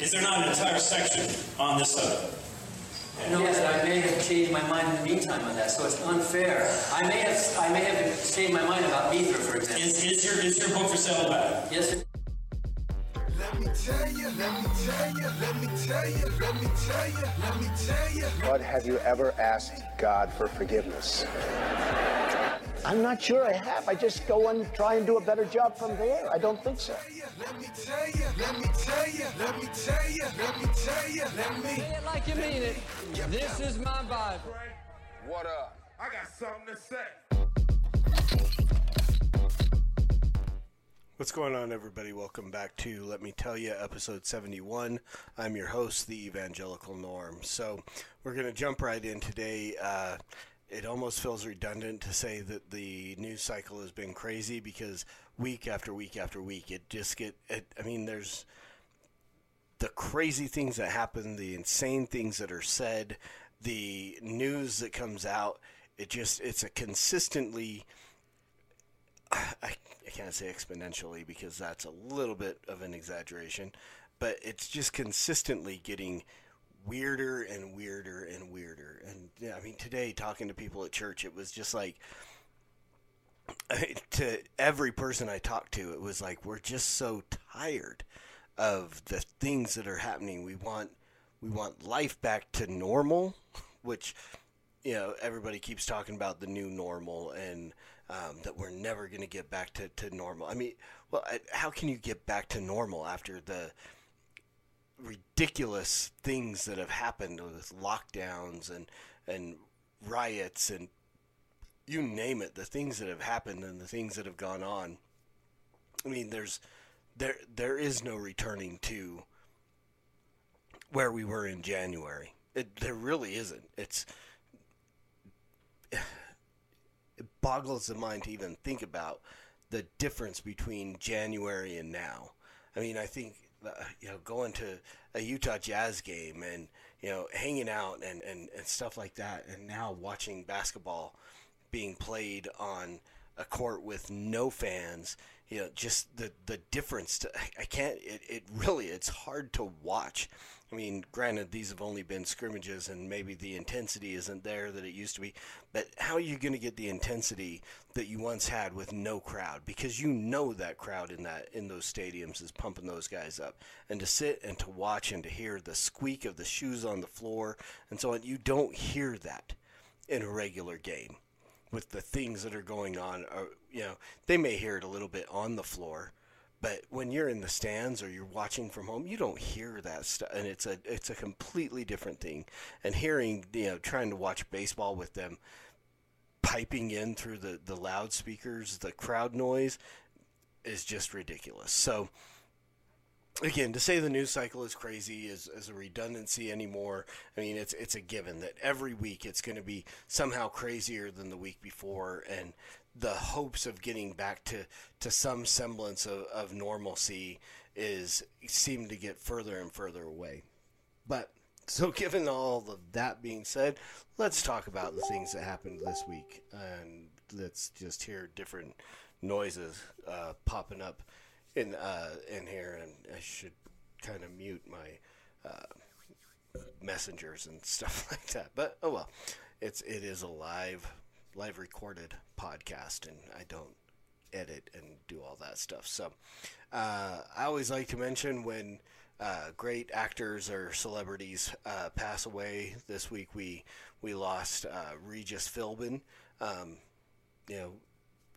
Is there not an entire section on this subject? No, but I may have changed my mind in the meantime on that, so it's unfair. I may have, I may have changed my mind about Mithra, for example. Is, is your is your book for sale back? Yes, sir. Let me tell you, let me tell you, let me tell you, let me tell you, let me tell you. But have you ever asked God for forgiveness? I'm not sure I have. I just go and try and do a better job from there. I don't think so. Let me tell you, let me tell you, let me tell you, let me tell you, let me. Say it like you mean it. This is my Bible. What up? I got something to say. What's going on, everybody? Welcome back to Let Me Tell You, episode 71. I'm your host, the Evangelical Norm. So, we're going to jump right in today. Uh, it almost feels redundant to say that the news cycle has been crazy because week after week after week, it just get. It, I mean, there's the crazy things that happen, the insane things that are said, the news that comes out. It just it's a consistently I, I can't say exponentially because that's a little bit of an exaggeration, but it's just consistently getting weirder and weirder and weirder. And I mean, today talking to people at church, it was just like to every person I talked to, it was like we're just so tired of the things that are happening. We want we want life back to normal, which you know everybody keeps talking about the new normal and um, that we're never going to get back to, to normal. I mean, well, how can you get back to normal after the ridiculous things that have happened with lockdowns and and riots and you name it, the things that have happened and the things that have gone on. I mean, there's there there is no returning to where we were in January. It there really isn't. It's it boggles the mind to even think about the difference between January and now. I mean, I think you know going to a Utah Jazz game and you know hanging out and, and, and stuff like that, and now watching basketball being played on a court with no fans. You know, just the the difference. To, I can't. It, it really it's hard to watch. I mean, granted, these have only been scrimmages, and maybe the intensity isn't there that it used to be. But how are you going to get the intensity that you once had with no crowd? Because you know that crowd in that in those stadiums is pumping those guys up, and to sit and to watch and to hear the squeak of the shoes on the floor and so on, you don't hear that in a regular game with the things that are going on. Or, you know, they may hear it a little bit on the floor, but when you're in the stands or you're watching from home, you don't hear that stuff, and it's a it's a completely different thing. And hearing, you know, trying to watch baseball with them piping in through the the loudspeakers, the crowd noise is just ridiculous. So again, to say the news cycle is crazy is, is a redundancy anymore. I mean, it's it's a given that every week it's going to be somehow crazier than the week before, and the hopes of getting back to, to some semblance of, of normalcy is seem to get further and further away. But so, given all of that being said, let's talk about the things that happened this week, and let's just hear different noises uh, popping up in uh, in here, and I should kind of mute my uh, messengers and stuff like that. But oh well, it's it is a live live recorded podcast, and I don't edit and do all that stuff. So uh, I always like to mention when. Uh, great actors or celebrities uh, pass away. This week we we lost uh, Regis Philbin, um, you know,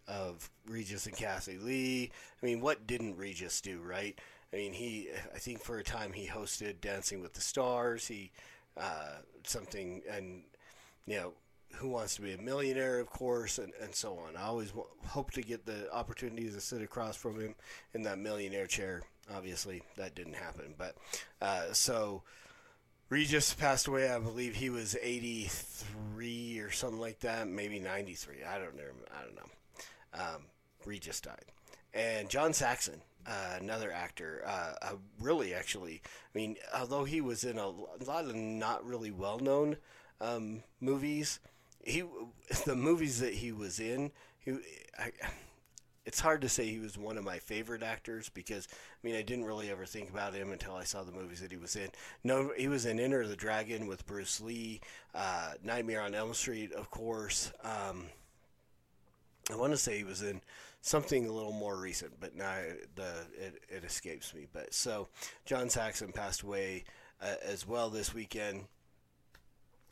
of Regis and Kathie Lee. I mean, what didn't Regis do, right? I mean, he, I think for a time he hosted Dancing with the Stars. He, uh, something, and, you know, Who Wants to Be a Millionaire, of course, and, and so on. I always w- hope to get the opportunity to sit across from him in that millionaire chair. Obviously, that didn't happen. But, uh, so, Regis passed away. I believe he was 83 or something like that, maybe 93. I don't know. I don't know um, Regis died. And John Saxon, uh, another actor, uh, uh, really actually, I mean, although he was in a lot of not really well known um, movies, he the movies that he was in, he, I, it's hard to say he was one of my favorite actors because I mean I didn't really ever think about him until I saw the movies that he was in. No, he was in Enter the Dragon with Bruce Lee, uh, Nightmare on Elm Street, of course. Um, I want to say he was in something a little more recent, but now the it, it escapes me. But so John Saxon passed away uh, as well this weekend.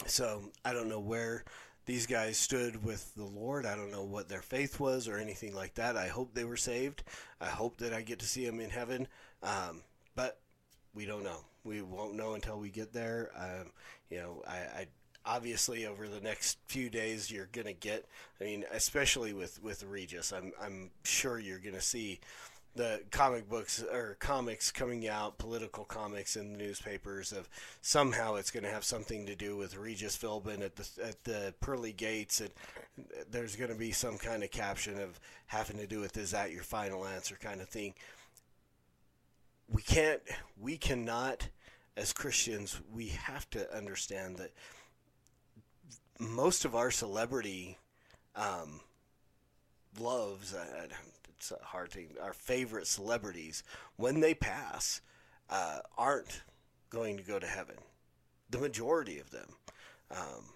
So I don't know where these guys stood with the Lord. I don't know what their faith was or anything like that. I hope they were saved. I hope that I get to see them in heaven. Um, but we don't know. We won't know until we get there. Um, you know, I, I obviously over the next few days you're gonna get. I mean, especially with with Regis, I'm I'm sure you're gonna see the comic books or comics coming out, political comics in the newspapers of somehow it's going to have something to do with Regis Philbin at the at the pearly gates, and there's going to be some kind of caption of having to do with is that your final answer kind of thing. We can't, we cannot, as Christians, we have to understand that most of our celebrity um, loves. Uh, it's a hard thing. Our favorite celebrities, when they pass, uh, aren't going to go to heaven. The majority of them. Um,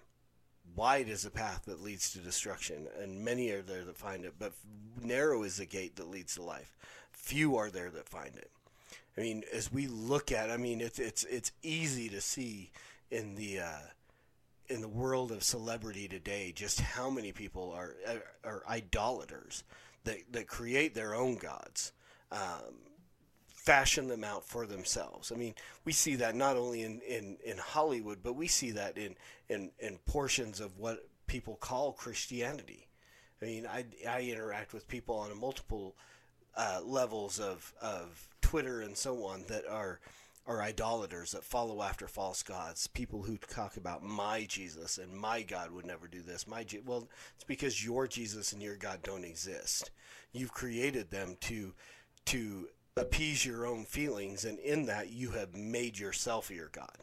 wide is the path that leads to destruction, and many are there that find it. But narrow is the gate that leads to life. Few are there that find it. I mean, as we look at, I mean, it's it's it's easy to see in the uh, in the world of celebrity today just how many people are are, are idolaters that, that create their own gods, um, fashion them out for themselves. I mean, we see that not only in, in, in Hollywood, but we see that in, in, in portions of what people call Christianity. I mean, I, I interact with people on multiple uh, levels of, of Twitter and so on that are are idolaters that follow after false gods. People who talk about my Jesus and my God would never do this. My Je- well, it's because your Jesus and your God don't exist. You've created them to to appease your own feelings, and in that you have made yourself your God.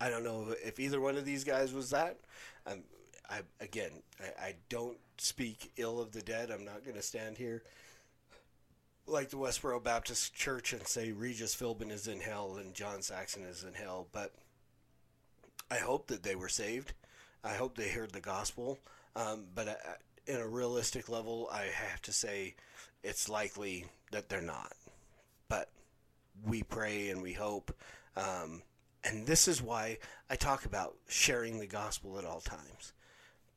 I don't know if either one of these guys was that. Um, I again, I, I don't speak ill of the dead. I'm not going to stand here like the Westboro Baptist Church and say Regis Philbin is in hell and John Saxon is in hell, but I hope that they were saved. I hope they heard the gospel. Um, but uh, in a realistic level, I have to say it's likely that they're not. But we pray and we hope. Um, and this is why I talk about sharing the gospel at all times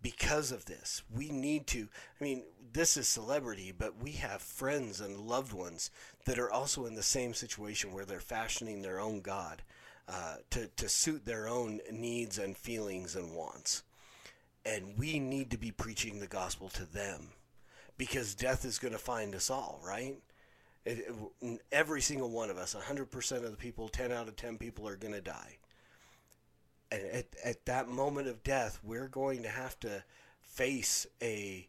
because of this. We need to, I mean, this is celebrity, but we have friends and loved ones that are also in the same situation where they're fashioning their own God uh, to, to suit their own needs and feelings and wants. And we need to be preaching the gospel to them because death is going to find us all, right? It, it, every single one of us, 100% of the people, 10 out of 10 people are going to die at, at that moment of death, we're going to have to face a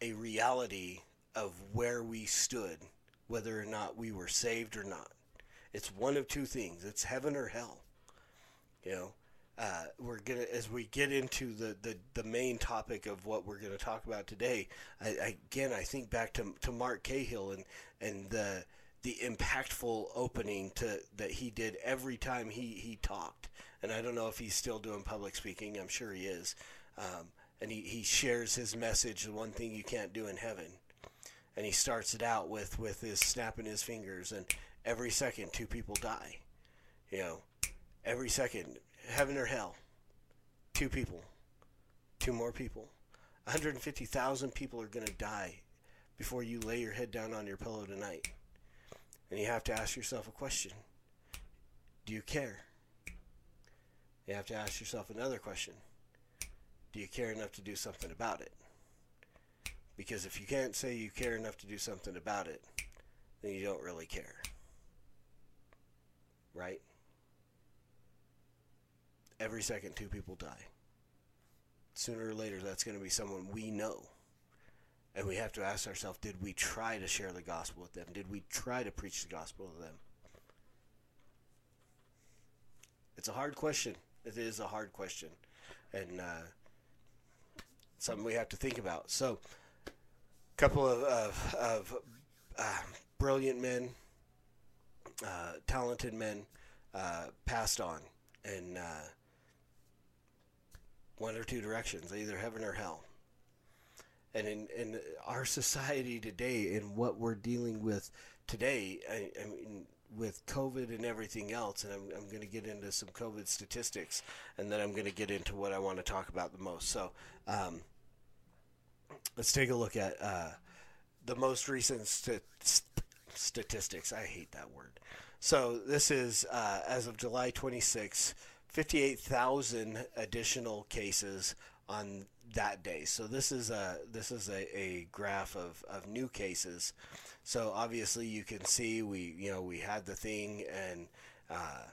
a reality of where we stood, whether or not we were saved or not. It's one of two things: it's heaven or hell. You know, uh, we're gonna as we get into the, the, the main topic of what we're gonna talk about today. I, I, again, I think back to to Mark Cahill and and the the impactful opening to that he did every time he he talked and I don't know if he's still doing public speaking. I'm sure he is. Um, and he, he shares his message, the one thing you can't do in heaven. And he starts it out with, with his snapping his fingers, and every second, two people die. You know, every second, heaven or hell, two people, two more people. 150,000 people are going to die before you lay your head down on your pillow tonight. And you have to ask yourself a question Do you care? you have to ask yourself another question Do you care enough to do something about it? Because if you can't say you care enough to do something about it, then you don't really care. Right? Every second, two people die. Sooner or later, that's going to be someone we know. And we have to ask ourselves did we try to share the gospel with them? Did we try to preach the gospel to them? It's a hard question. It is a hard question, and uh, something we have to think about. So, a couple of of, of uh, brilliant men, uh, talented men, uh, passed on in uh, one or two directions, either heaven or hell. And in, in our society today, and what we're dealing with today, I, I mean, with COVID and everything else, and I'm, I'm going to get into some COVID statistics, and then I'm going to get into what I want to talk about the most. So, um, let's take a look at uh, the most recent st- st- statistics. I hate that word. So this is uh, as of July 26, 58,000 additional cases on that day. So this is a this is a, a graph of, of new cases. So obviously you can see we you know we had the thing and uh,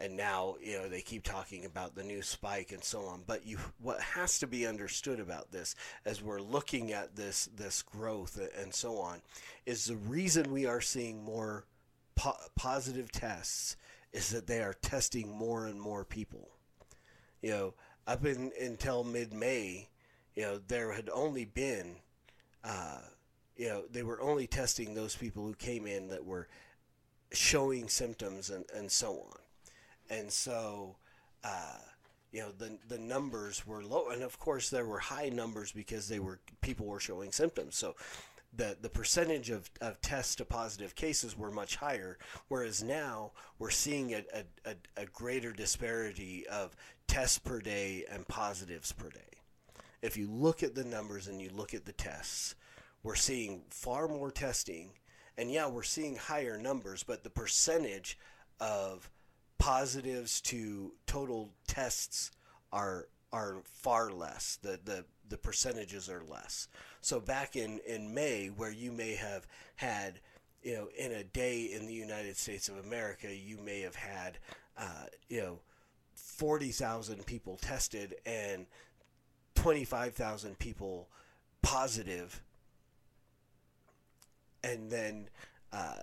and now you know they keep talking about the new spike and so on but you what has to be understood about this as we're looking at this this growth and so on is the reason we are seeing more po- positive tests is that they are testing more and more people you know up in until mid-may you know there had only been uh, you know they were only testing those people who came in that were showing symptoms and, and so on and so uh, you know the the numbers were low, and of course there were high numbers because they were people were showing symptoms. So the the percentage of, of tests to positive cases were much higher, whereas now we're seeing a, a, a, a greater disparity of tests per day and positives per day. If you look at the numbers and you look at the tests, we're seeing far more testing, and yeah, we're seeing higher numbers, but the percentage of positives to total tests are are far less. The the the percentages are less. So back in in May, where you may have had, you know, in a day in the United States of America, you may have had, uh, you know, forty thousand people tested and twenty five thousand people positive, and then. Uh,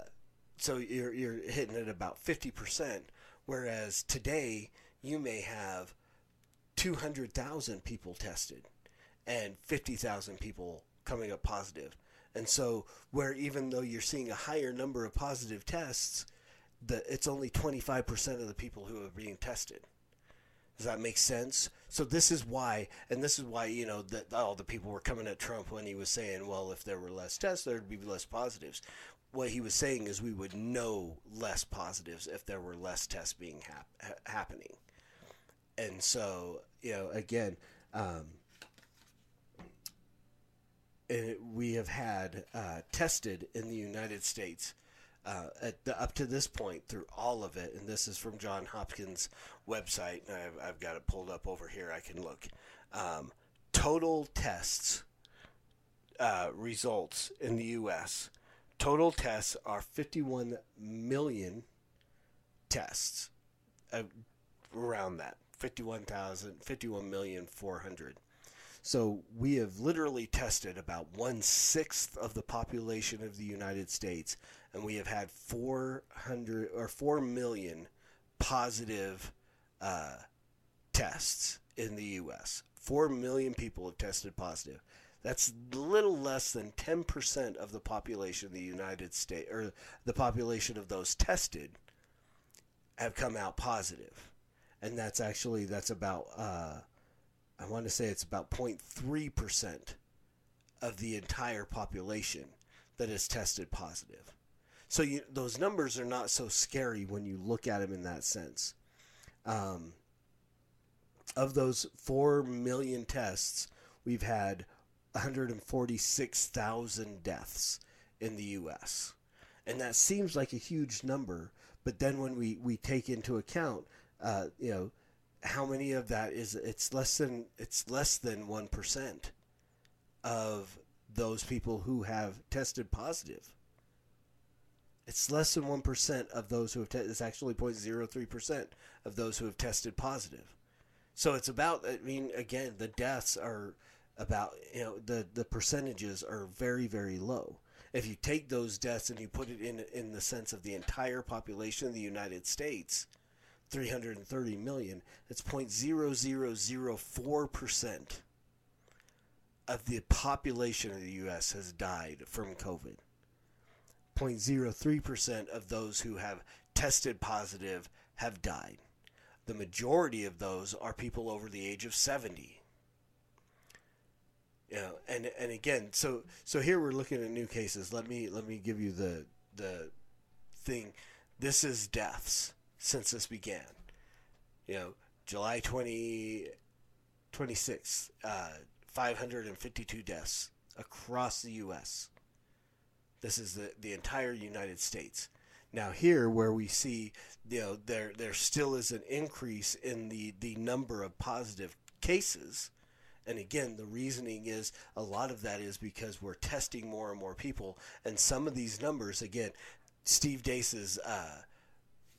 so you're you're hitting at about fifty percent Whereas today, you may have 200,000 people tested and 50,000 people coming up. And so, where even though you're seeing a higher number of positive tests, the, it's only 25% of the people who are being tested. Does that make sense? So this is why, and this is why you know that all the people were coming at Trump when he was saying, "Well, if there were less tests, there'd be less positives." what he was saying is we would know less positives if there were less tests being hap- happening. And so, you know, again, um, it, we have had uh, tested in the United States uh, the, up to this point through all of it, and this is from John Hopkins' website. I've, I've got it pulled up over here. I can look. Um, total tests uh, results in the U.S. Total tests are 51 million tests, uh, around that 51,000, 51 million 400. So we have literally tested about one sixth of the population of the United States, and we have had 400 or 4 million positive uh, tests in the U.S. 4 million people have tested positive. That's little less than 10% of the population of the United States, or the population of those tested, have come out positive. And that's actually, that's about, uh, I want to say it's about 0.3% of the entire population that is tested positive. So you, those numbers are not so scary when you look at them in that sense. Um, of those 4 million tests, we've had 146,000 deaths in the U.S. And that seems like a huge number, but then when we, we take into account, uh, you know, how many of that is it's less than it's less than one percent of those people who have tested positive. It's less than one percent of those who have tested. It's actually 0.03 percent of those who have tested positive. So it's about. I mean, again, the deaths are about you know the the percentages are very very low. If you take those deaths and you put it in in the sense of the entire population of the United States, 330 million, That's 0.0004 percent of the population of the U.S. has died from COVID. 0.03% of those who have tested positive have died. The majority of those are people over the age of 70. You know, and and again, so so here we're looking at new cases. Let me let me give you the the thing. This is deaths since this began. You know, July 20, 26, uh, 552 deaths across the U.S. This is the, the entire United States. Now here, where we see, you know, there there still is an increase in the the number of positive cases, and again, the reasoning is a lot of that is because we're testing more and more people, and some of these numbers, again, Steve Deace's uh,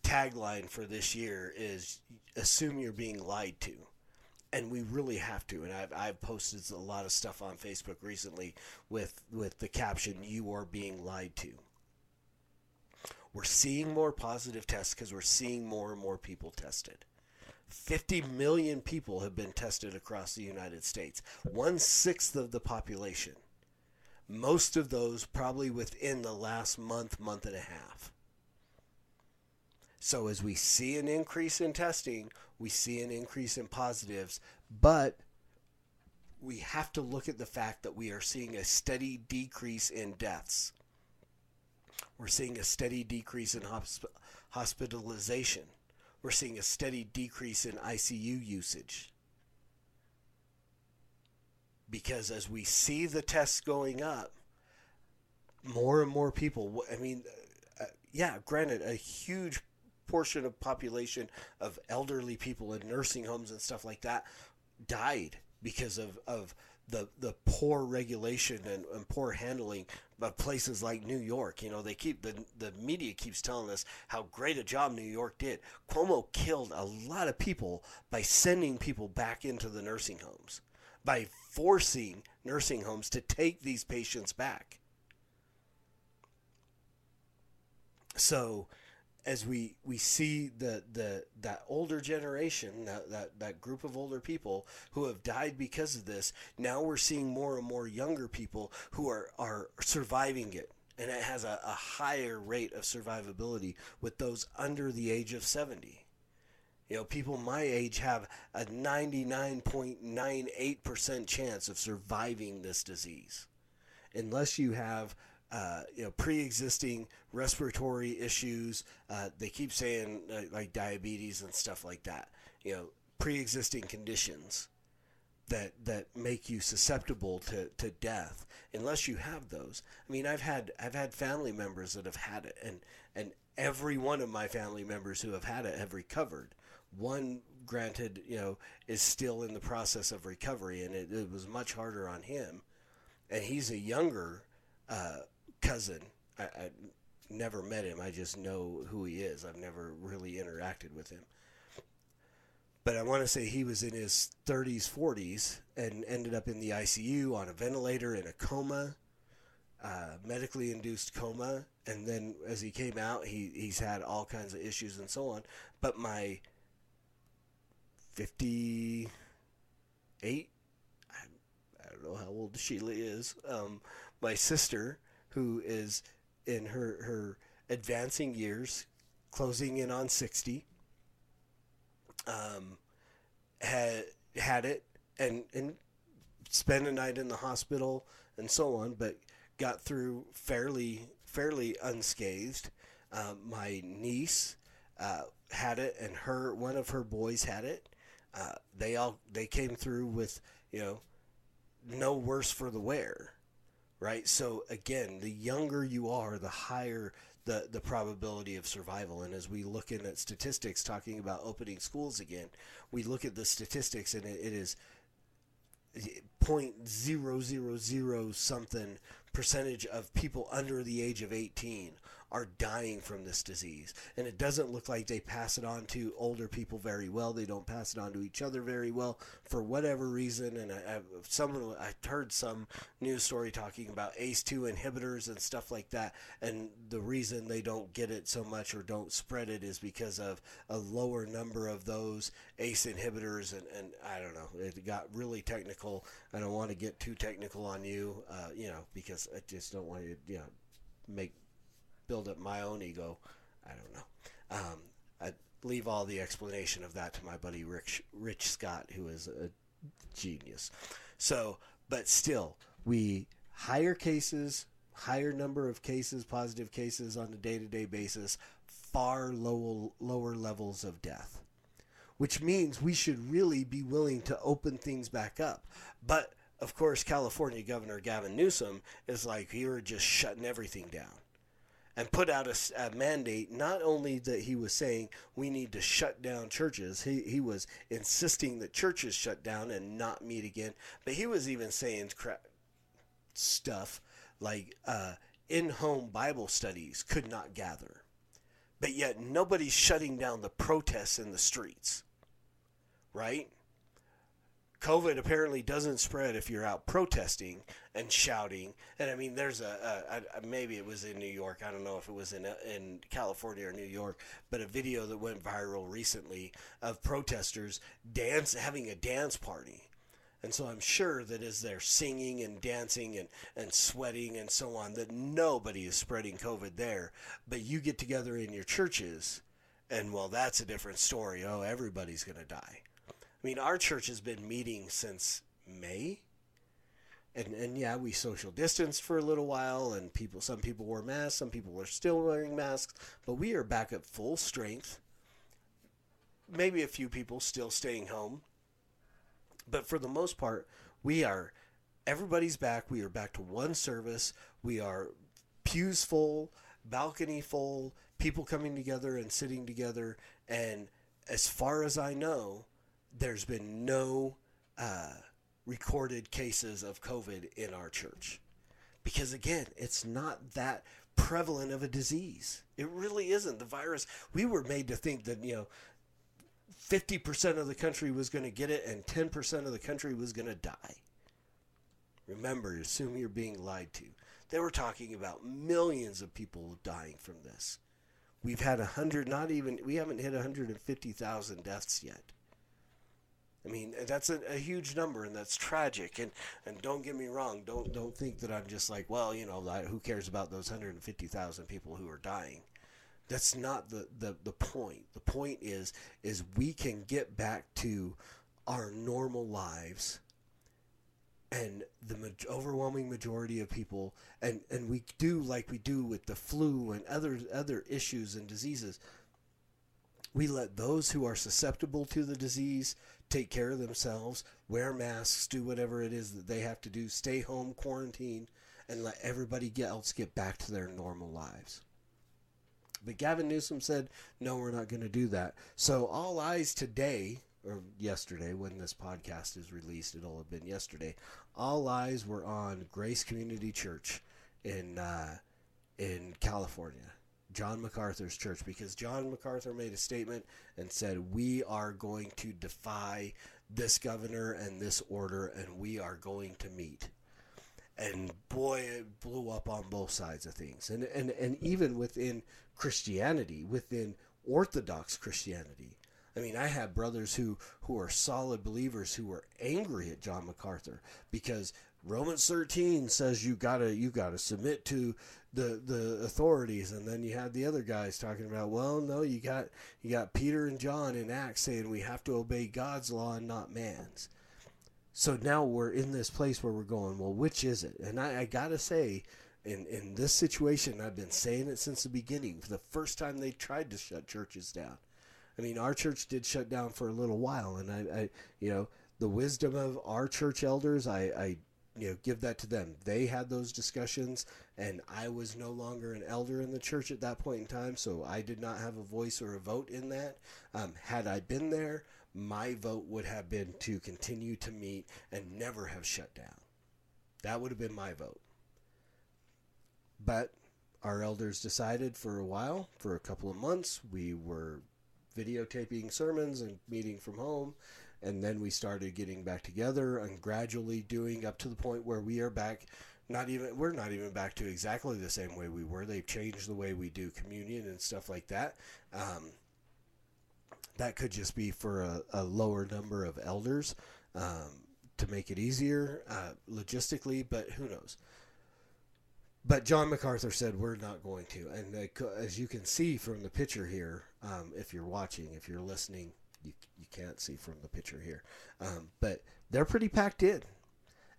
tagline for this year is "Assume you're being lied to." and we really have to. And I've, I've posted a lot of stuff on Facebook recently with with the caption "You are being lied to." We're seeing more positive tests because we're seeing more and more people tested. 50 million people have been tested across the United States, one sixth of the population. Most of those probably within the last month, month and a half. So as we see an increase in testing, we see an increase in positives, but we have to look at the fact that we are seeing a steady decrease in deaths. We're seeing a steady decrease in hosp- hospitalization. We're seeing a steady decrease in ICU usage. Because as we see the tests going up, more and more people, I mean, uh, yeah, granted, a huge portion of population of elderly people in nursing homes and stuff like that died because of, of the the poor regulation and, and poor handling of places like New York. You know, they keep the the media keeps telling us how great a job New York did. Cuomo killed a lot of people by sending people back into the nursing homes, by forcing nursing homes to take these patients back. So as we we see the the that older generation that, that that group of older people who have died because of this now we're seeing more and more younger people who are are surviving it. And it has a, a higher rate of survivability with those under the age of 70 you know people my age have a 99.98% chance of surviving this disease. Unless you have uh, you know, pre-existing respiratory issues. Uh, they keep saying uh, like diabetes and stuff like that. You know, pre-existing conditions that that make you susceptible to, to death. Unless you have those, I mean, I've had I've had family members that have had it, and and every one of my family members who have had it have recovered. One, granted, you know, is still in the process of recovery, and it, it was much harder on him. And he's a younger uh, cousin. I, I never met him. I just know who he is. I've never really interacted with him. But I want to say he was in his 30s, 40s, and ended up in the ICU on a ventilator in a coma, uh, medically induced coma. And then as he came out, he, he's had all kinds of issues and so on. But my 58, I, I don't know how old Sheila is, um, my sister who is in her her advancing years, closing in on sixty, um, had had it and and spent a night in the hospital and so on, but got through fairly fairly unscathed. Um, my niece uh, had it, and her one of her boys had it. Uh, they all they came through with you know no worse for the wear right? So again, the younger you are, the higher the, the probability of survival. And as we look in at statistics, talking about opening schools again, we look at the statistics and it, it is point zero zero zero something percentage of people under the age of 18 are dying from this disease. And it doesn't look like they pass it on to older people very well. They don't pass it on to each other very well for whatever reason. And I, I, someone, I heard some news story talking about ACE2 inhibitors and stuff like that. And the reason they don't get it so much or don't spread it is because of a lower number of those ACE inhibitors. And, and I don't know, it got really technical. I don't want to get too technical on you, uh, you know, because I just don't want you, you know, make build up my own ego. I don't know. Um, I leave all the explanation of that to my buddy Rich, Rich Scott, who is a genius. So, but still, we higher cases, higher number of cases, positive cases on a day-to-day basis, far lower lower levels of death. Which means we should really be willing to open things back up. But of course, California Governor Gavin Newsom is like, you're just shutting everything down. And put out a, a, mandate, not only that he was saying we need to shut down churches, he, he was insisting that churches shut down and not meet again, but he was even saying crap, stuff like uh, in home Bible studies could not gather. But yet nobody's shutting down the protests in the streets, right? COVID apparently doesn't spread if you're out protesting and shouting. And I mean, there's a, a, a, maybe it was in New York. I don't know if it was in uh, in California or New York, but a video that went viral recently of protesters dance having a dance party. And so I'm sure that as they're singing and dancing and, and sweating and so on, that nobody is spreading COVID there. But you get together in your churches, and well, that's a different story. Oh, everybody's going to die. I mean, our church has been meeting since May. And, and yeah, we social distanced for a little while, and people, some people wore masks, some people were still wearing masks, but we are back at full strength. Maybe a few people still staying home, but for the most part, we are. Everybody's back. We are back to one service. We are pews full, balcony full, people coming together and sitting together. And as far as I know, there's been no uh, recorded cases of COVID in our church. Because again, it's not that prevalent of a disease. It really isn't. The virus, we were made to think that, you know, 50% of the country was going to get it and 10% of the country was going to die. Remember, assume you're being lied to. They were talking about millions of people dying from this. We've had a hundred, not even, we haven't hit 150,000 deaths yet. I mean, that's a, a, huge number, and that's tragic. And and don't get me wrong, don't don't think that I'm just like, well, you know, who cares about those 150,000 people who are dying? That's not the, the, the point. The point is is we can get back to our normal lives and the ma- overwhelming majority of people and, and we do like we do with the flu and other other issues and diseases we let those who are susceptible to the disease take care of themselves wear masks do whatever it is that they have to do stay home quarantine and let everybody else get back to their normal lives but Gavin Newsom said, no, we're not going to do that. So all eyes today, or yesterday when this podcast is released, it'll have been yesterday. All eyes were on Grace Community Church in uh, in California, John MacArthur's church, because John MacArthur made a statement and said, "We are going to defy this governor and this order, and we are going to meet." and boy, it blew up on both sides of things. And and and even within Christianity, within Orthodox Christianity, I mean, I have brothers who who are solid believers who were angry at John MacArthur because Romans 13 says you gotta you gotta submit to the the authorities, and then you had the other guys talking about, well, no, you got you got Peter and John in Acts saying we have to obey God's law and not man's. So now we're in this place where we're going, well, which is it? And I, I got to say, in, in this situation, I've been saying it since the beginning, for the first time they tried to shut churches down. I mean, our church did shut down for a little while, and I, I you know, the wisdom of our church elders, I, I you know, give that to them. They had those discussions, and I was no longer an elder in the church at that point in time, so I did not have a voice or a vote in that. Um, had I been there, my vote would have been to continue to meet and never have shut down. That would have been my vote. But our elders decided for a while, for a couple of months, we were videotaping sermons and meeting from home. And then we started getting back together and gradually doing up to the point where we are back. Not even, we're not even back to exactly the same way we were. They've changed the way we do communion and stuff like that. Um, that could just be for a, a lower number of elders um, to make it easier uh, logistically, but who knows? But John MacArthur said we're not going to, and they, as you can see from the picture here, um, if you're watching, if you're listening, you you can't see from the picture here, um, but they're pretty packed in.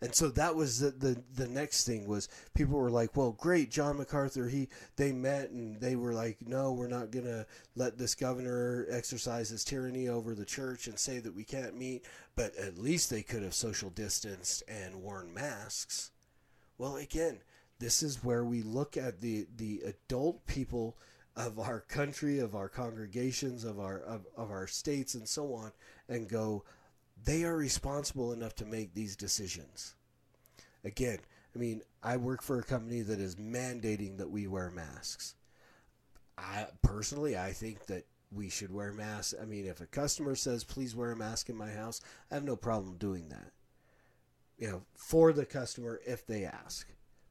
And so that was the, the the next thing was people were like, "Well, great, John MacArthur. He they met and they were like, no, we're not gonna let this governor exercise his tyranny over the church and say that we can't meet. But at least they could have social distanced and worn masks." Well, again, this is where we look at the the adult people of our country, of our congregations, of our of, of our states, and so on, and go, they are responsible enough to make these decisions. Again, I mean, I work for a company that is mandating that we wear masks. I personally, I think that we should wear masks. I mean, if a customer says, "Please wear a mask in my house," I have no problem doing that. You know, for the customer if they ask.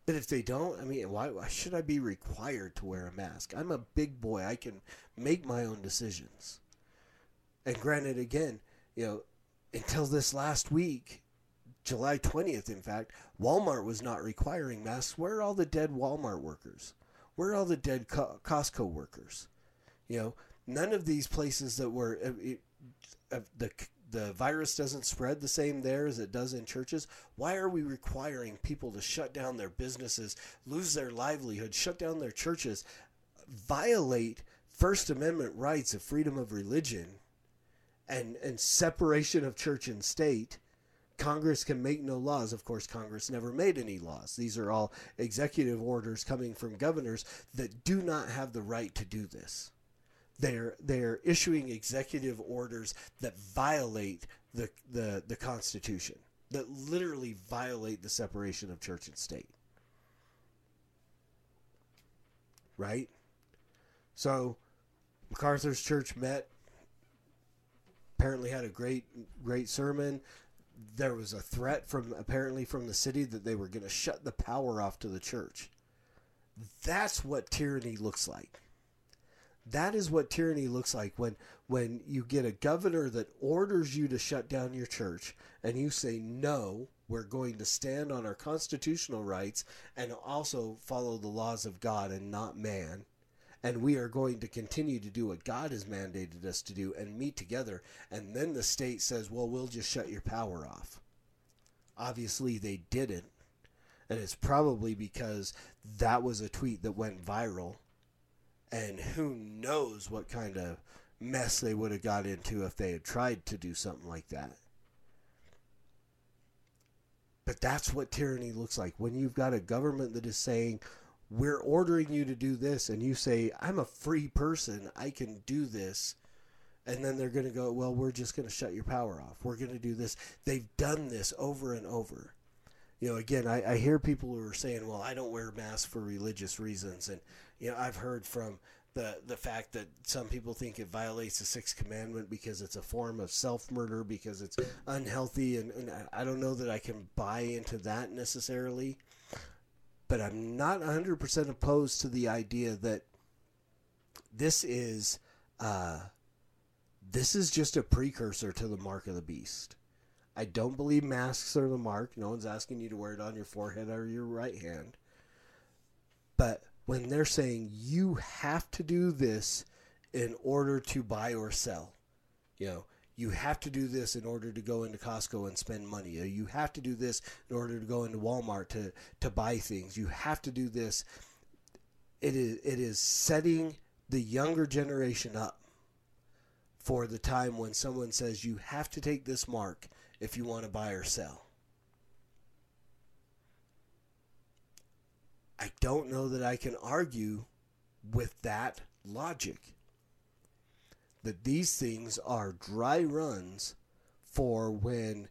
But if they don't, I mean, why, why should I be required to wear a mask? I'm a big boy. I can make my own decisions. And granted, again, you know, until this last week, July 20th, in fact, Walmart was not requiring masks. Where are all the dead Walmart workers? Where are all the dead Co- Costco workers? You know, none of these places that were uh, uh, the the virus doesn't spread the same there as it does in churches. Why are we requiring people to shut down their businesses, lose their livelihood, shut down their churches, violate First Amendment rights of freedom of religion and, and separation of church and state? Congress can make no laws. Of course, Congress never made any laws. These are all executive orders coming from governors that do not have the right to do this. They're they're issuing executive orders that violate the, the, the Constitution, that literally violate the separation of church and state. Right? So MacArthur's church met, apparently had a great great sermon. There was a threat from apparently from the city that they were going to shut the power off to the church. That's what tyranny looks like that is what tyranny looks like when when you get a governor that orders you to shut down your church and you say no we're going to stand on our constitutional rights and also follow the laws of God and not man. And we are going to continue to do what God has mandated us to do and meet together. And then the state says well we'll just shut your power off. Obviously they didn't. And it's probably because that was a tweet that went viral and who knows what kind of mess they would have got into if they had tried to do something like that. But that's what tyranny looks like. When you've got a government that is saying, we're ordering you to do this, and you say, I'm a free person, I can do this. And then they're going to go, well, we're just going to shut your power off. We're going to do this. They've done this over and over. You know, again, I, I hear people who are saying, well, I don't wear masks for religious reasons. And, you know, I've heard from the the fact that some people think it violates the sixth commandment because it's a form of self murder because it's unhealthy, and, and I don't know that I can buy into that necessarily. But I'm not 100% opposed to the idea that this is uh, this is just a precursor to the mark of the beast. I don't believe masks are the mark. No one's asking you to wear it on your forehead or your right hand. But when they're saying you have to do this in order to buy or sell, you know, you have to do this in order to go into Costco and spend money. You have to do this in order to go into Walmart to, to buy things. You have to do this. It is it is setting the younger generation up for the time when someone says you have to take this mark if you want to buy or sell. I don't know that I can argue with that logic. That these things are dry runs for when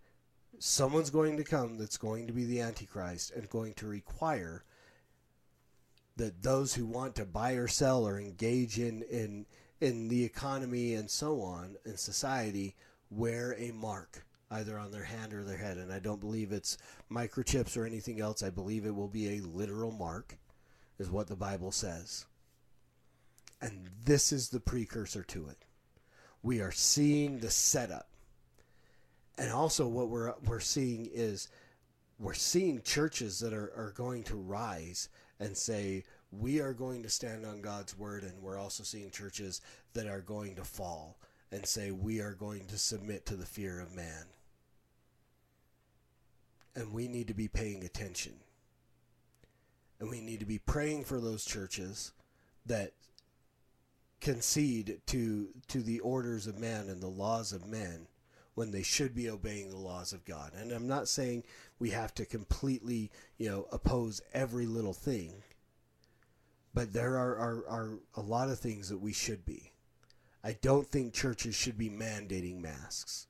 someone's going to come that's going to be the Antichrist and going to require that those who want to buy or sell or engage in in in the economy and so on in society wear a mark either on their hand or their head and i don't believe it's microchips or anything else. I believe it will be a literal mark is what the bible says. And this is the precursor to it. We are seeing the setup. And also what we're we're seeing is we're seeing churches that are, are going to rise and say we are going to stand on God's word and we're also seeing churches that are going to fall and say we are going to submit to the fear of man. And we need to be paying attention. And we need to be praying for those churches that concede to to the orders of man and the laws of men when they should be obeying the laws of God. And I'm not saying we have to completely, you know, oppose every little thing. But there are, are, are a lot of things that we should be. I don't think churches should be mandating masks.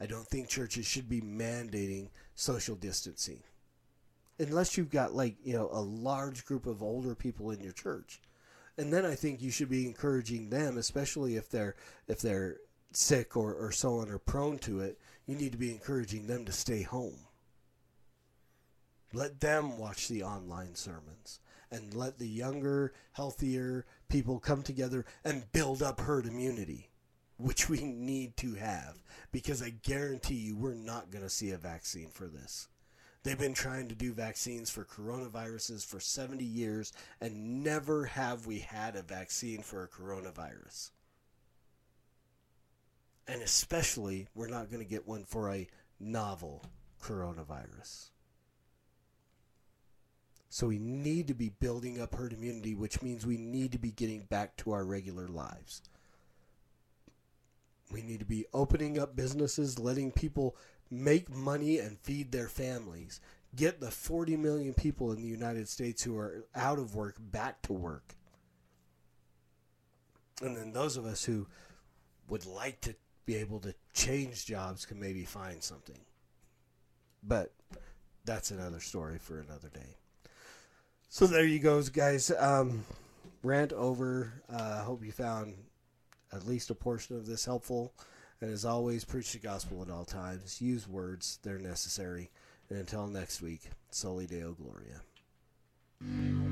I don't think churches should be mandating social distancing. Unless you've got like, you know, a large group of older people in your church. And then I think you should be encouraging them, especially if they're if they're sick or, or so on or prone to it, you need to be encouraging them to stay home. Let them watch the online sermons and let the younger, healthier people come together and build up herd immunity, which we need to have because I guarantee you we're not going to see a vaccine for this. They've been trying to do vaccines for coronaviruses for 70 years, and never have we had a vaccine for a coronavirus. And especially, we're not going to get one for a novel coronavirus. So we need to be building up herd immunity, which means we need to be getting back to our regular lives. We need to be opening up businesses, letting people make money and feed their families. Get the 40 million people in the United States who are out of work back to work. And then those of us who would like to be able to change jobs can maybe find something. But that's another story for another day. So there you go, guys. Um, rant over. I uh, hope you found at least a portion of this helpful. And as always, preach the gospel at all times. Use words, they're necessary. And until next week, Soli Deo Gloria.